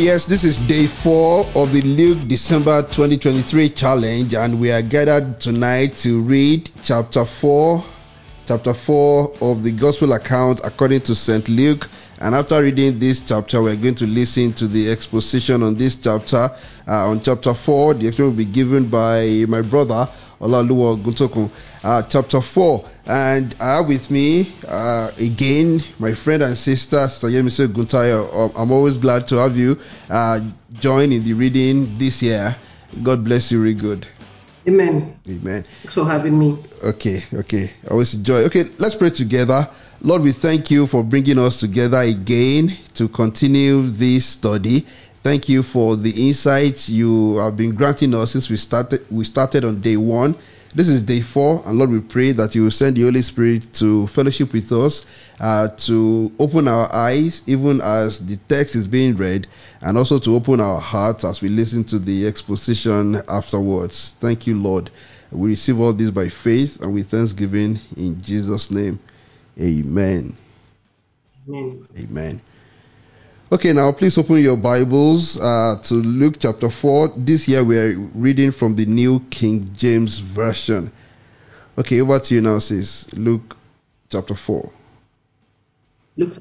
Yes, this is day four of the Luke December 2023 challenge, and we are gathered tonight to read chapter four, chapter four of the gospel account according to St. Luke. And after reading this chapter, we're going to listen to the exposition on this chapter. Uh, on chapter four, the exposition will be given by my brother Olaluwa Guntokun. Uh, chapter 4. And I have with me uh, again my friend and sister, Yemise Guntaya. Um, I'm always glad to have you uh, join in the reading this year. God bless you, really good. Amen. Amen. Thanks for having me. Okay, okay. Always enjoy. Okay, let's pray together. Lord, we thank you for bringing us together again to continue this study. Thank you for the insights you have been granting us since we started. We started on day one. This is day four, and Lord, we pray that you will send the Holy Spirit to fellowship with us, uh, to open our eyes, even as the text is being read, and also to open our hearts as we listen to the exposition afterwards. Thank you, Lord. We receive all this by faith and with thanksgiving in Jesus' name. Amen. Amen. Amen. Okay, now please open your Bibles uh, to Luke chapter 4. This year we are reading from the New King James Version. Okay, over to you now, sis. Luke chapter 4. Look,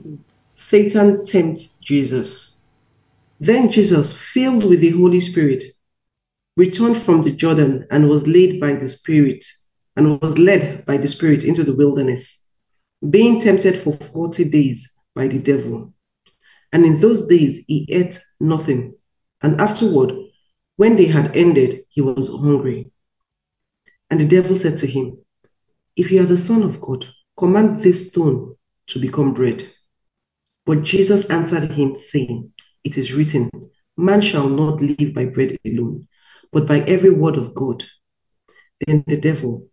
Satan tempts Jesus. Then Jesus, filled with the Holy Spirit, returned from the Jordan and was led by the Spirit and was led by the Spirit into the wilderness, being tempted for forty days by the devil. And in those days he ate nothing. And afterward, when they had ended, he was hungry. And the devil said to him, If you are the Son of God, command this stone to become bread. But Jesus answered him, saying, It is written, Man shall not live by bread alone, but by every word of God. Then the devil,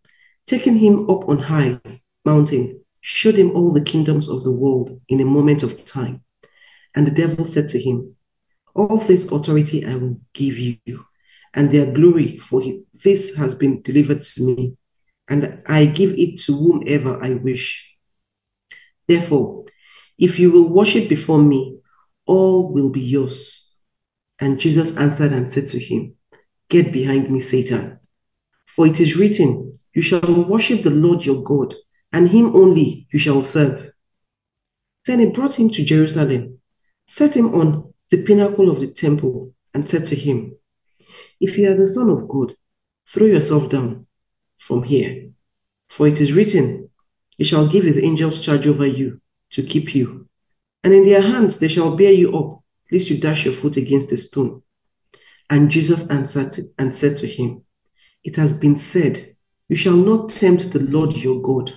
taking him up on high mountain, showed him all the kingdoms of the world in a moment of time. And the devil said to him, All this authority I will give you, and their glory, for this has been delivered to me, and I give it to whomever I wish. Therefore, if you will worship before me, all will be yours. And Jesus answered and said to him, Get behind me, Satan. For it is written, You shall worship the Lord your God, and him only you shall serve. Then he brought him to Jerusalem set him on the pinnacle of the temple, and said to him, If you are the Son of God, throw yourself down from here. For it is written, He shall give his angels charge over you to keep you, and in their hands they shall bear you up, lest you dash your foot against a stone. And Jesus answered and said to him, It has been said, You shall not tempt the Lord your God.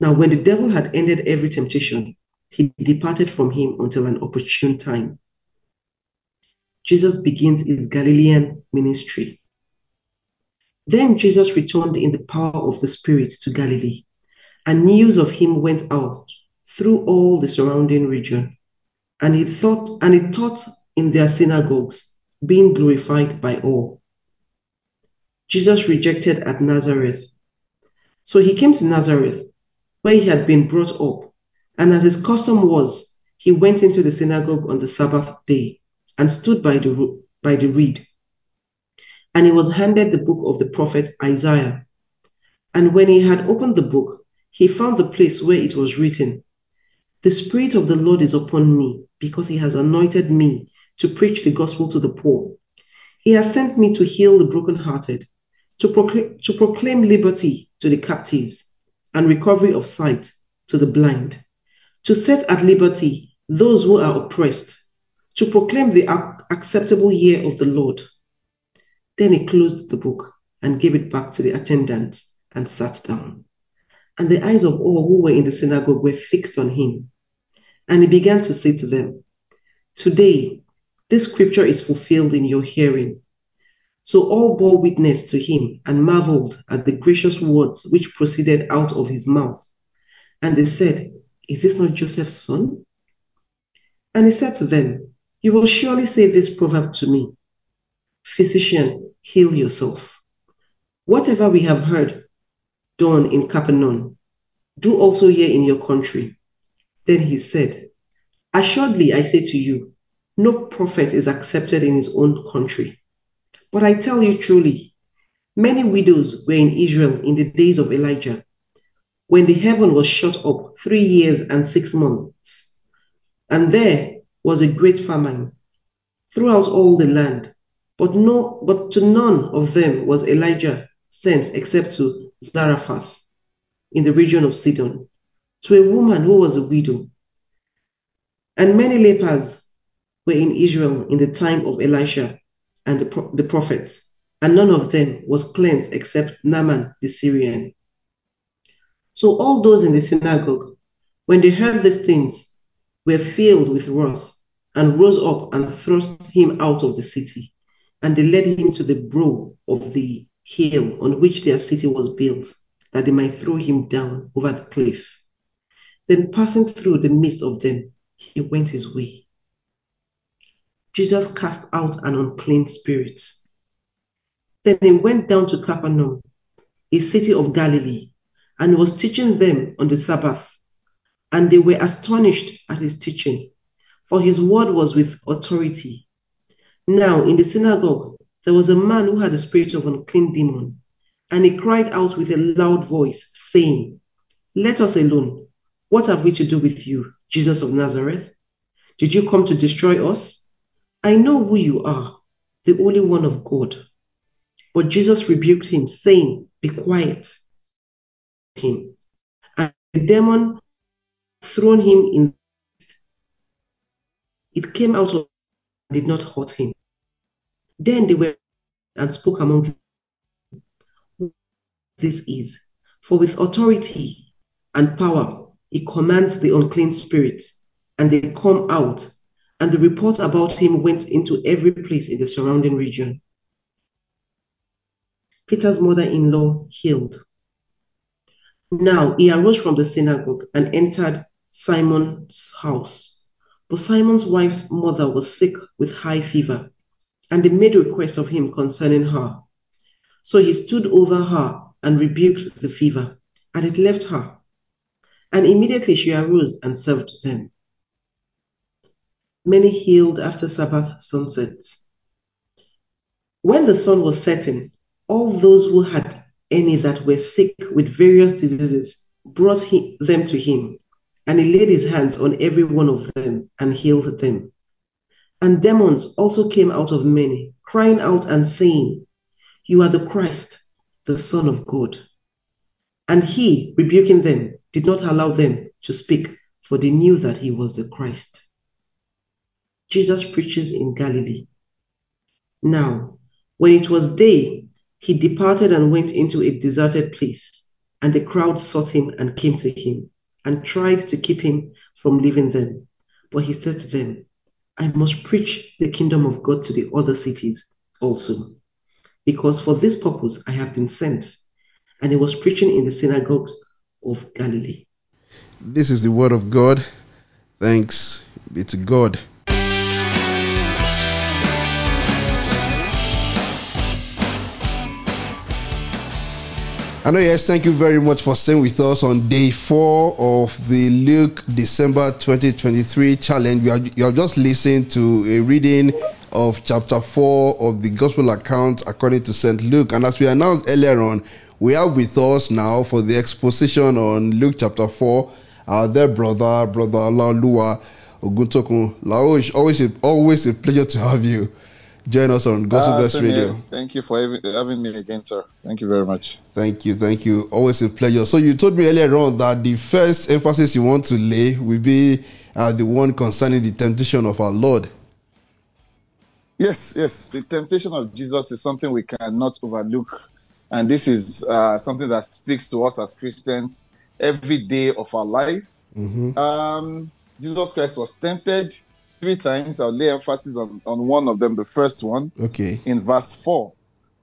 Now, when the devil had ended every temptation, he departed from him until an opportune time. Jesus begins his Galilean ministry. Then Jesus returned in the power of the Spirit to Galilee, and news of him went out through all the surrounding region. And he thought and he taught in their synagogues, being glorified by all. Jesus rejected at Nazareth. So he came to Nazareth, where he had been brought up and as his custom was, he went into the synagogue on the Sabbath day and stood by the, by the reed. And he was handed the book of the prophet Isaiah. And when he had opened the book, he found the place where it was written, The Spirit of the Lord is upon me, because he has anointed me to preach the gospel to the poor. He has sent me to heal the brokenhearted, to proclaim, to proclaim liberty to the captives, and recovery of sight to the blind to set at liberty those who are oppressed, to proclaim the acceptable year of the Lord. Then he closed the book and gave it back to the attendant and sat down. And the eyes of all who were in the synagogue were fixed on him. And he began to say to them, Today, this scripture is fulfilled in your hearing. So all bore witness to him and marveled at the gracious words which proceeded out of his mouth. And they said, is this not Joseph's son? And he said to them, You will surely say this proverb to me Physician, heal yourself. Whatever we have heard done in Capernaum, do also here in your country. Then he said, Assuredly, I say to you, no prophet is accepted in his own country. But I tell you truly, many widows were in Israel in the days of Elijah, when the heaven was shut up three years and six months, and there was a great famine throughout all the land. But no, but to none of them was Elijah sent except to Zarephath in the region of Sidon, to a woman who was a widow. And many lepers were in Israel in the time of Elisha and the, the prophets, and none of them was cleansed except Naaman the Syrian. So all those in the synagogue, when they heard these things, were filled with wrath, and rose up and thrust him out of the city. And they led him to the brow of the hill on which their city was built, that they might throw him down over the cliff. Then passing through the midst of them, he went his way. Jesus cast out an unclean spirit. Then he went down to Capernaum, a city of Galilee, and was teaching them on the Sabbath. And they were astonished at his teaching, for his word was with authority. Now in the synagogue there was a man who had a spirit of unclean demon, and he cried out with a loud voice, saying, Let us alone. What have we to do with you, Jesus of Nazareth? Did you come to destroy us? I know who you are, the only One of God. But Jesus rebuked him, saying, Be quiet. Him. And the demon thrown him in. It came out of did not hurt him. Then they were and spoke among them. This is, for with authority and power he commands the unclean spirits, and they come out. And the report about him went into every place in the surrounding region. Peter's mother in law healed. Now he arose from the synagogue and entered Simon's house. But Simon's wife's mother was sick with high fever, and they made request of him concerning her. So he stood over her and rebuked the fever, and it left her. And immediately she arose and served them. Many healed after Sabbath sunset. When the sun was setting, all those who had any that were sick with various diseases brought he, them to him, and he laid his hands on every one of them and healed them. And demons also came out of many, crying out and saying, You are the Christ, the Son of God. And he, rebuking them, did not allow them to speak, for they knew that he was the Christ. Jesus preaches in Galilee. Now, when it was day, he departed and went into a deserted place, and the crowd sought him and came to him, and tried to keep him from leaving them. But he said to them, I must preach the kingdom of God to the other cities also, because for this purpose I have been sent. And he was preaching in the synagogues of Galilee. This is the word of God. Thanks be to God. Know, yes, thank you very much for staying with us on day four of the Luke December 2023 challenge. You, are, you have just listened to a reading of chapter four of the Gospel account according to St. Luke. And as we announced earlier on, we are with us now for the exposition on Luke chapter four. Our dear brother, brother Laulua Oguntokun. Lao, always always a pleasure to have you join us on Gospel Ah, Bells Radio. here. Thank you for having, having me again, sir. Thank you very much. Thank you, thank you. Always a pleasure. So you told me earlier on that the first emphasis you want to lay will be uh, the one concerning the temptation of our Lord. Yes, yes. The temptation of Jesus is something we cannot overlook. And this is uh, something that speaks to us as Christians every day of our life. hmm Um, Jesus Christ was tempted three times. I'll lay emphasis on, on one of them, the first one, Okay. in verse 4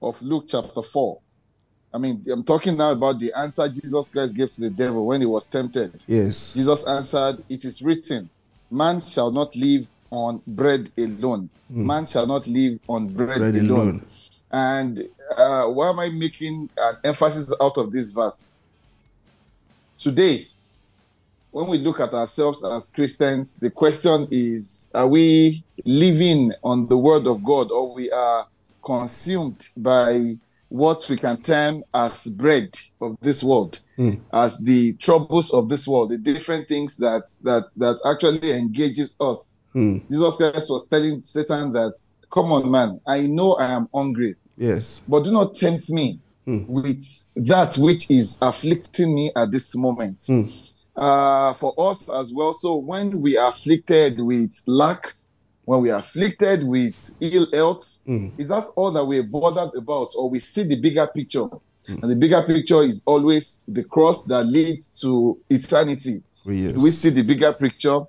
of Luke chapter 4. I mean, I'm talking now about the answer Jesus Christ gave to the devil when he was tempted. Yes. Jesus answered, It is written, Man shall not live on bread alone. Mm. Man shall not live on bread, Bread alone. alone. And uh, why am I making an emphasis out of this verse? Today, when we look at ourselves as Christians, the question is are we living on the word of God or we are consumed by what we can term as bread of this world, Mm. as the troubles of this world, the different things that that that actually engages us. Mm. Jesus Christ was telling Satan that, "Come on, man, I know I am hungry, Yes. but do not tempt me Mm. with that which is afflicting me at this moment." Mm. uh, for us as well. So when we are afflicted with lack, when we are afflicted with ill health, Mm. is that all that we're bothered about, or we see the bigger picture? And the bigger picture is always the cross that leads to eternity. Oh, yes. We see the bigger picture?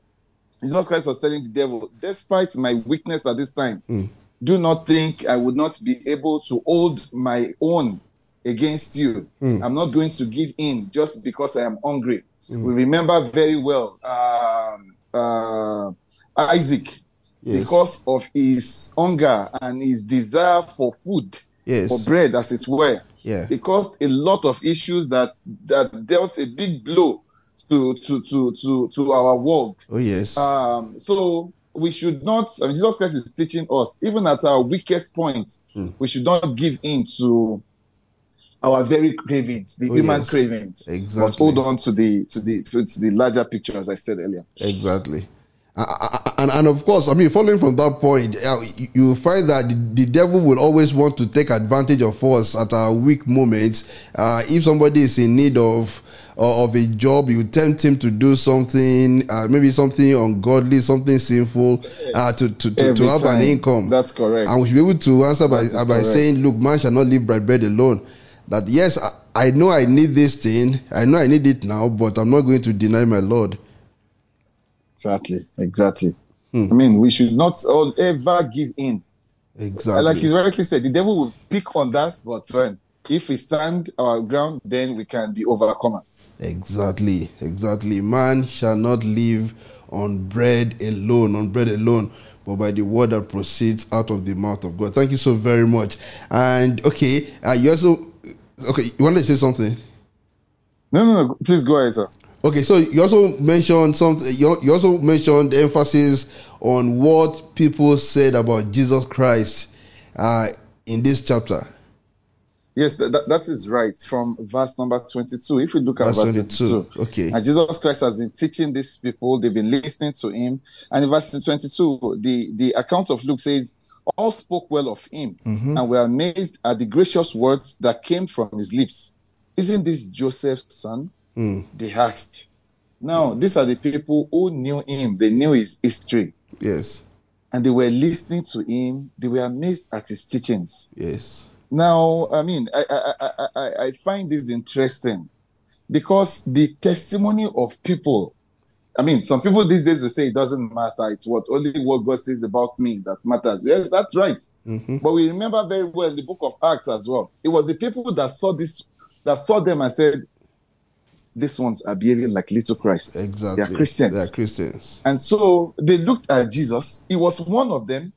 Jesus Christ was telling the devil, despite my weakness at this time, Mm. do not think I would not be able to hold my own against you. Mm. I'm not going to give in just because I am hungry. Mm. We remember very well um, uh, Isaac, Yes. because of his hunger and his desire for food, yes. for bread, as it were. Yeah. It caused a lot of issues that that dealt a big blow to to to to, to our world. Oh yes. Um, so we should not. I mean, Jesus Christ is teaching us, even at our weakest point, Mm. we should not give in to our very cravings, the Oh, human yes. cravings, but hold on to the to the to the larger picture, as I said earlier. Exactly. And, and of course, I mean, following from that point, you- find that the, devil will always want to take advantage of us at our weak moments. Uh, if somebody is in need of uh, of a job, you tempt him to do something, uh, maybe something ungodly, something sinful, uh, to, to, to, to have an income. That's correct. And we should be able to answer by, by correct. saying, look, man shall not live by bread alone. That yes, I, I know I need this thing, I know I need it now, but I'm not going to deny my Lord. Exactly. Exactly. Hmm. I mean, we should not all ever give in. Exactly. Like you rightly said, the devil will pick on that, but when if we stand our ground, then we can be overcomers. Exactly, exactly. Man shall not live on bread alone, on bread alone, but by the word that proceeds out of the mouth of God. Thank you so very much. And okay, uh, you also okay. You wanted to say something? No, no, no. Please go ahead, sir. Okay, so you also mentioned something. You you also mentioned the emphasis on what people said about Jesus Christ uh, in this chapter. Yes, that, that, that is right. From verse number 22. If we look at Verse verse 22. 22, Okay. and Jesus Christ has been teaching these people, they've been listening to him. And in verse 22, the, the account of Luke says, All spoke well of him Mhm. and were amazed at the gracious words that came from his lips. Isn't this Joseph's son? Hmm. They asked. Now, these are the people who knew him, they knew his history, Yes. and they were listening to him. They were amazed at his teachings. Yes. Now, I mean, I, I, I, I, I find this interesting because the testimony of people, I mean, some people these days will say it doesn't matter. It's what only what God says about me that matters. Yes, that's right. hmm But we remember very well the book of Acts as well. It was the people that saw this, that saw them and said, these ones are behaving like little Christ. Exactly. They are Christians. They are Christians. And so they looked at Jesus. He was one of them,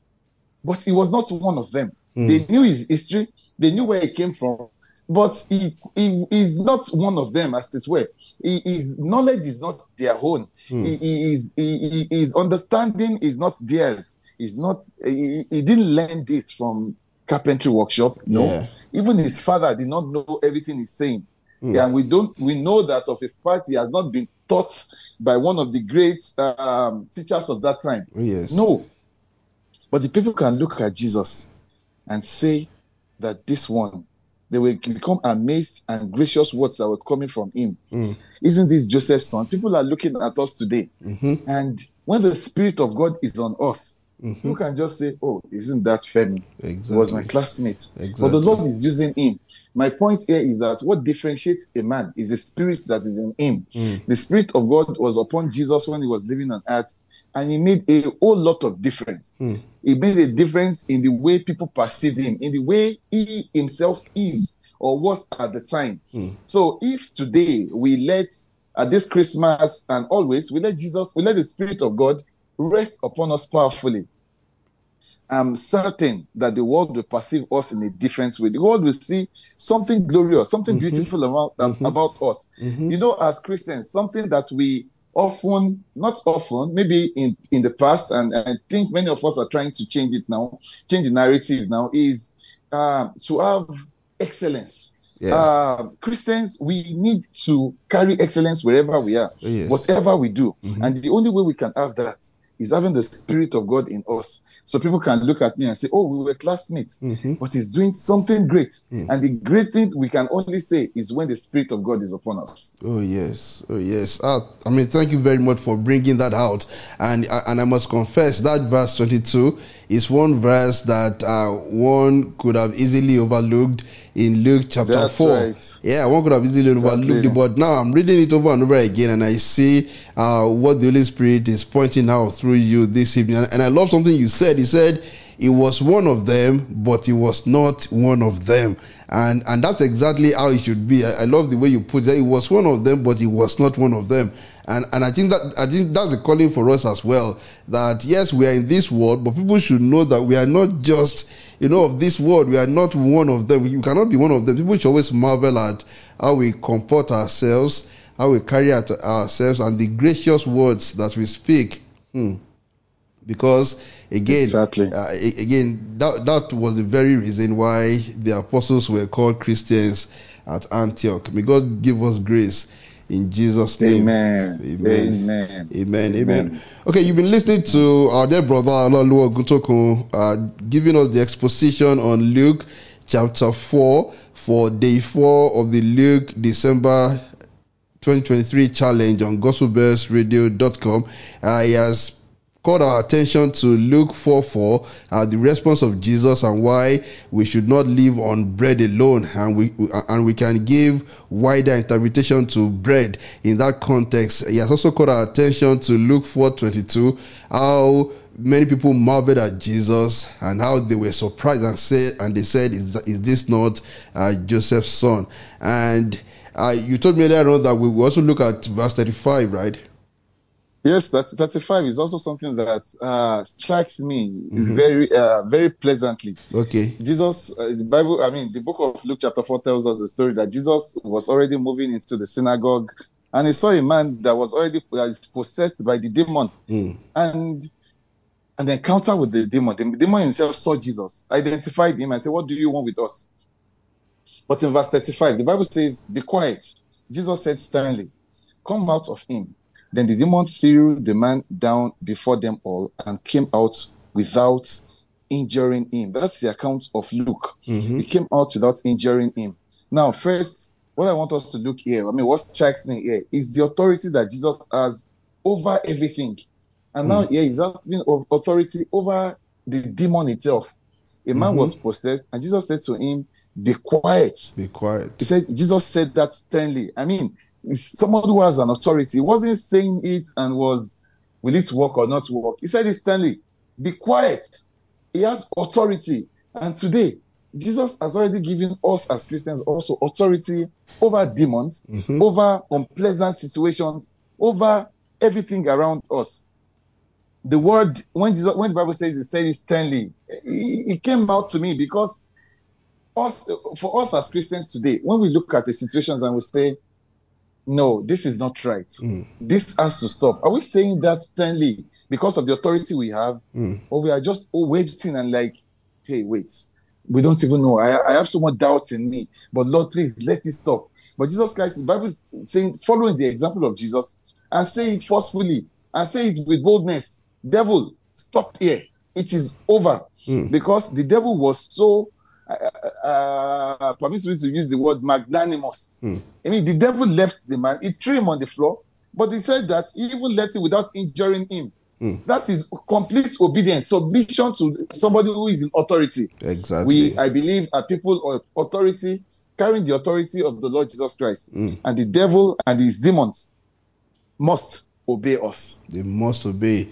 but he was not one of them. Hmm. They knew his history, they knew where he came from, but he, he is not one of them, as it were. He, his knowledge is not their own. Hmm. He, he, he, he- his understanding is not theirs. He's not. He, he didn't learn this from carpentry workshop. No, Yeah. even his father did not know everything he's saying. Hmm. And we don't. We know that of a fact he has not been taught by one of the great um, teachers of that time. Oh, yes. No. But the people can look at Jesus and say that this one, they will become amazed and gracious words that were coming from him. Hmm. Isn't this Joseph's son? People are looking at us today. hmm And when the Spirit of God is on us, hmm you can just say, Oh, isn't that Femi? Exactly. He was my classmate. But the Lord is using him. My point here is that what differentiates a man is the spirit that is in him. Hmm. The Spirit of God was upon Jesus when he was living on earth, and he made a whole lot of difference. Hmm. It made a difference in the way people perceived him, in the way he himself is or was at the time. Hmm. So if today we let at this Christmas and always we let Jesus, we let the Spirit of God rest upon us powerfully. I'm certain that the world will perceive us in a different way. The world will see something glorious, something Mhm. beautiful about, Mhm. about us. Mhm. You know, as Christians, something that we often, not often, maybe in, in the past, and I think many of us are trying to change it now, change the narrative now, is uh, to have excellence. Yeah. Uh, Christians, we need to carry excellence wherever we are, yes. whatever we do. Mhm. And the only way we can have that is having the Spirit of God in us. So people can look at me and say, Oh, we were classmates, Mhm. but he's doing something great. Mm. And the great thing we can only say is when the Spirit of God is upon us. Oh yes, oh yes. Ah, I mean, thank you very much for bringing that out. And and I must confess that verse 22 is one verse that uh, one could have easily overlooked in Luke chapter That's 4. right. Yeah, one could have easily Exactly. overlooked it, but now I'm reading it over and over again, and I see uh, what the Holy Spirit is pointing out through you this evening. And I love something you said. He said it was one of them, but it was not one of them. And and that's exactly how it should be. I, I love the way you put it. It was one of them, but it was not one of them. And and I think that I think that's a calling for us as well. That yes, we are in this world, but people should know that we are not just you know of this world. We are not one of them. You cannot be one of them. People should always marvel at how we comport ourselves, how we carry out ourselves, and the gracious words that we speak. Hmm because again Exactly. uh, again that that was the very reason why the apostles were called christians at antioch may god give us grace in jesus name Amen. Amen. Amen. Amen, amen. Okay, you've been listening to our dear brother Olaluwa Gutokun uh, giving us the exposition on Luke chapter 4 for day 4 of the Luke December 2023 challenge on gospelbellsradio.com. Uh, he has called our attention to Luke 4 4, uh, the response of Jesus and why we should not live on bread alone, and we and we can give wider interpretation to bread in that context. He has also called our attention to Luke 4 22, how many people marveled at Jesus and how they were surprised and said and they said, "Is, is this not uh, Joseph's son?" And uh, you told me earlier on that we also look at verse 35, right? Yes, that 35 is also something that uh, strikes me Mhm. very, uh, very pleasantly. Okay. Jesus, uh, the Bible, I mean, the book of Luke, chapter 4, tells us the story that Jesus was already moving into the synagogue and he saw a man that was already that is possessed by the demon Mm. and an encounter with the demon. The demon himself saw Jesus, identified him, and said, What do you want with us? But in verse 35, the Bible says, Be quiet. Jesus said sternly, Come out of him. Then the demon threw the man down before them all and came out without injuring him. That's the account of Luke. hmm He came out without injuring him. Now, first, what I want us to look here, I mean, what strikes me here is the authority that Jesus has over everything. And now, Hmm. here he's having of authority over the demon itself. A man Mhm. was possessed, and Jesus said to him, Be quiet. Be quiet. He said, Jesus said that sternly. I mean, someone who has an authority. Wasn't saying it and was, will it work or not work? He said it sternly. Be quiet. He has authority. And today, Jesus has already given us as Christians also authority over demons, Mhm. over unpleasant situations, over everything around us. The word, when Jesus, when the Bible says he said it sternly, it, it came out to me because us, for us as Christians today, when we look at the situations and we say, no, this is not right. Mm. This has to stop. Are we saying that sternly because of the authority we have, Mm. or we are just waiting and like, hey, wait, we don't even know. I, I have so much doubts in me, but Lord, please let it stop. But Jesus Christ, the Bible is saying, following the example of Jesus, and say it forcefully and say it with boldness. Devil, stop here. It is over Mm. because the devil was so uh, uh, permits me to use the word magnanimous. Mm. I mean, the devil left the man, he threw him on the floor, but he said that he even left him without injuring him. Mm. That is complete obedience, submission to somebody who is in authority. Exactly. We, I believe, are people of authority, carrying the authority of the Lord Jesus Christ. Mm. And the devil and his demons must obey us. They must obey.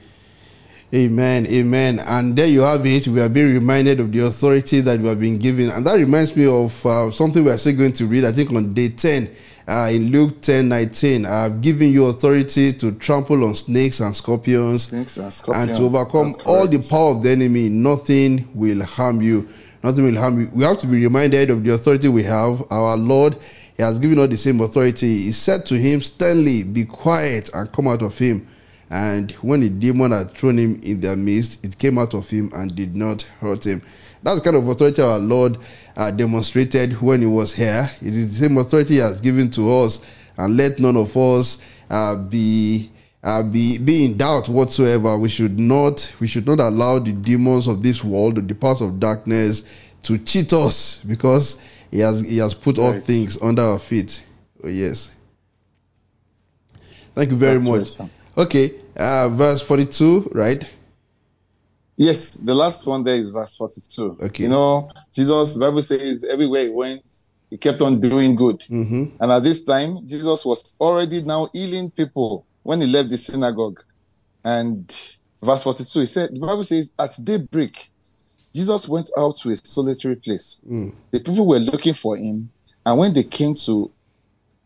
Amen. Amen. And there you have it. We are being reminded of the authority that we have been given. And that reminds me of uh, something we are still going to read, I think, on day 10. uh, in Luke 10 19, I've given you authority to trample on snakes and scorpions Snakes and scorpions. and to overcome all the power of the enemy. Nothing will harm you. Nothing will harm you. We have to be reminded of the authority we have. Our Lord, He has given us the same authority. He said to him, sternly, be quiet and come out of him. And when the demon had thrown him in their midst, it came out of him and did not hurt him. That's the kind of authority our Lord uh, demonstrated when he was here. It is the same authority he has given to us. And let none of us uh, be uh, be be in doubt whatsoever. We should not we should not allow the demons of this world, the powers of darkness, to cheat us because he has he has put all Right. things under our feet. Oh yes. Thank you very That's much. Okay, uh, verse forty-two, right? Yes, the last one there is verse 42. Okay. You know, Jesus, the Bible says, everywhere he went, he kept on doing good. Mm-hmm. And at this time, Jesus was already now healing people when he left the synagogue. And verse 42, he said, the Bible says, at daybreak, Jesus went out to a solitary place. Mm. The people were looking for him. And when they came to,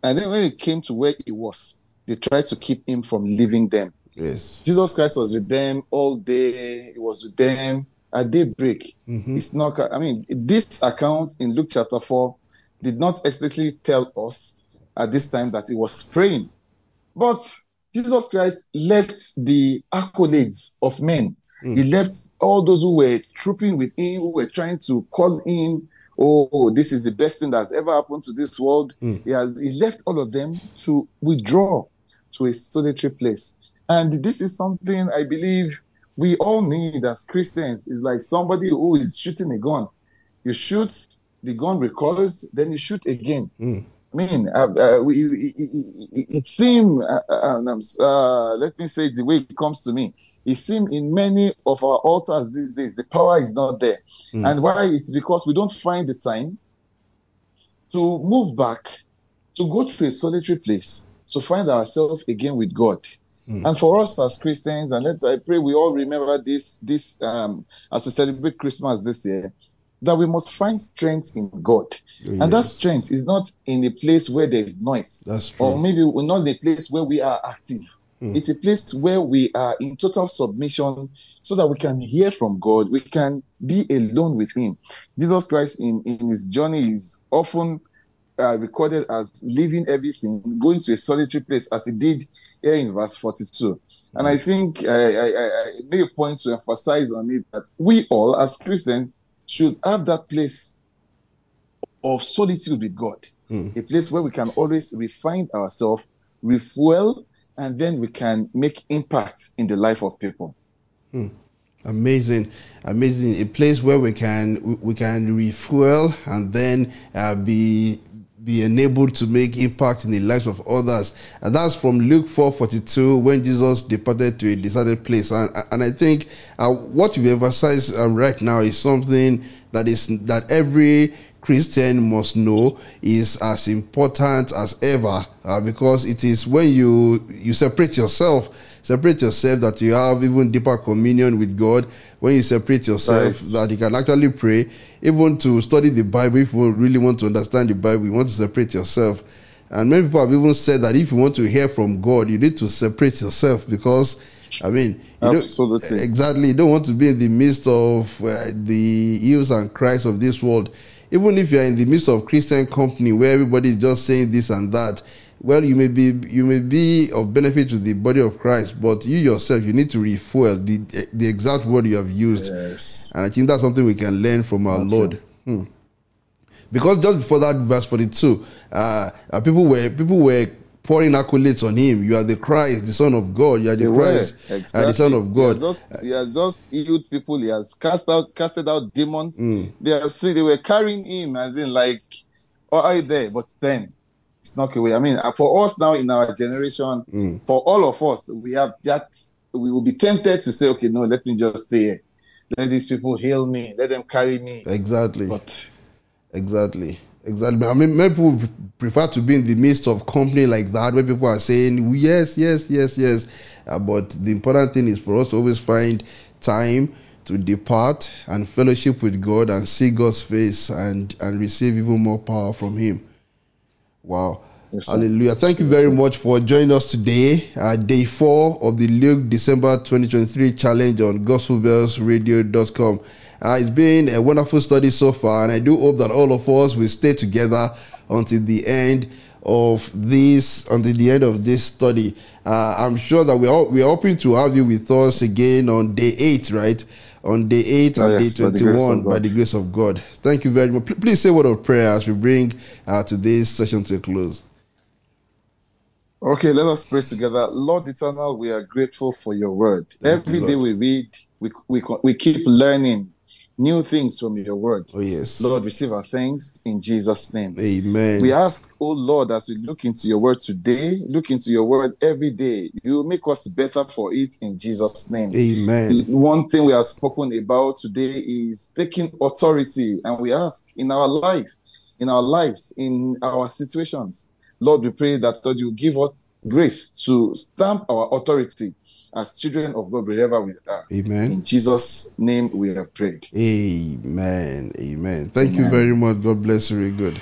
and then when they came to where he was, they tried to keep him from leaving them. Yes. Jesus Christ was with them all day. He was with them at daybreak. Mm-hmm. It's not, I mean, this account in Luke chapter 4 did not explicitly tell us at this time that he was praying. But Jesus Christ left the accolades of men. Mm. He left all those who were trooping with him, who were trying to call him, oh, this is the best thing that's ever happened to this world. Mm. He has he left all of them to withdraw to a solitary place. And this is something I believe we all need as Christians. It's like somebody who is shooting a gun. You shoot, the gun recoils, then you shoot again. Mm. I mean, uh, uh, we, it, it, it seems, uh, uh, uh, let me say it the way it comes to me, it seems in many of our altars these days, the power is not there. Mm. And why? It's because we don't find the time to move back, to go to a solitary place, to find ourselves again with God. Mm. And for us as Christians, and let I pray we all remember this, this um, as we celebrate Christmas this year, that we must find strength in God. Oh, And that strength is not in a place where there is noise, or maybe we're not in a place where we are active. Hmm. It's a place where we are in total submission so that we can hear from God. We can be alone with Him. Jesus Christ in, in His journey is often uh, recorded as leaving everything, going to a solitary place, as He did here in verse 42. And I think I, I, I I made a point to emphasize on it that we all, as Christians, should have that place of solitude with God Mm. a place where we can always refine ourselves, refuel, and then we can make impact in the life of people. amazing amazing a place where we can we- we can refuel and then uh, be be enabled to make impact in the lives of others. And that's from luke 4:42 when jesus departed to a deserted place. And and i think uh, what you've emphasized um, right now is something that is that every Christian must know is as important as ever uh, because it is when you you separate yourself separate yourself that you have even deeper communion with God when you separate yourself Right. that you can actually pray even to study the Bible if you really want to understand the Bible you want to separate yourself and many people have even said that if you want to hear from God you need to separate yourself because I mean you don't- Absolutely. exactly you don't want to be in the midst of uh, the ills and cries of this world even if you are in the midst of Christian company where everybody is just saying this and that well you may be you may be of benefit to the body of Christ but you yourself you need to refuel the the exact word you have used Yes. and I think that's something we can learn from our Not Lord. Hmm. Because just before that verse 42, uh, uh, people were people were pouring accolades on him. You are the Christ, the Son of God. You are the They were Christ, exactly. uh, the Son of He has God. just he has just healed people. He has cast out casted out demons. Mm. They have seen they were carrying him as in like, oh, are you there? But then snuck away. I mean, uh, for us now in our generation, Mm. for all of us, we have that. We will be tempted to say, okay, no, let me just stay here. Let these people heal me. Let them carry me. Exactly. But Exactly. Exactly. I mean, many people prefer to be in the midst of company like that where people are saying, yes, yes, yes, yes. Uh, but the important thing is for us to always find time to depart and fellowship with God and see God's face and, and receive even more power from Him. Wow. Yes. Hallelujah. Thank you very much for joining us today. Uh, day four of the Luke December 2023 challenge on gospelbellsradio.com. Uh, it's been a wonderful study so far, and I do hope that all of us will stay together until the end of this, until the end of this study. Uh, I'm sure that we are we're hoping to have you with us again on day eight, right? On day 8 and yes, day by the 21 by the grace of God. Thank you very much. Pl- Please say a word of prayer as we bring uh, today's session to a close. Okay, let us pray together. Lord eternal, we are grateful for your word. Thank you, Every day we read, we, we, we keep learning new things from your word. Oh, yes. Lord, receive our thanks in Jesus' name. Amen. We ask, oh Lord, as we look into your word today, look into your word every day, you make us better for it in Jesus' name. Amen. One thing we have spoken about today is taking authority, and we ask in our life, in our lives, in our situations. Lord, we pray that God you give us grace to stamp our authority as children of God wherever we are. Amen. In Jesus' name we have prayed. Amen. Amen. Thank you very much. God bless you. Very good.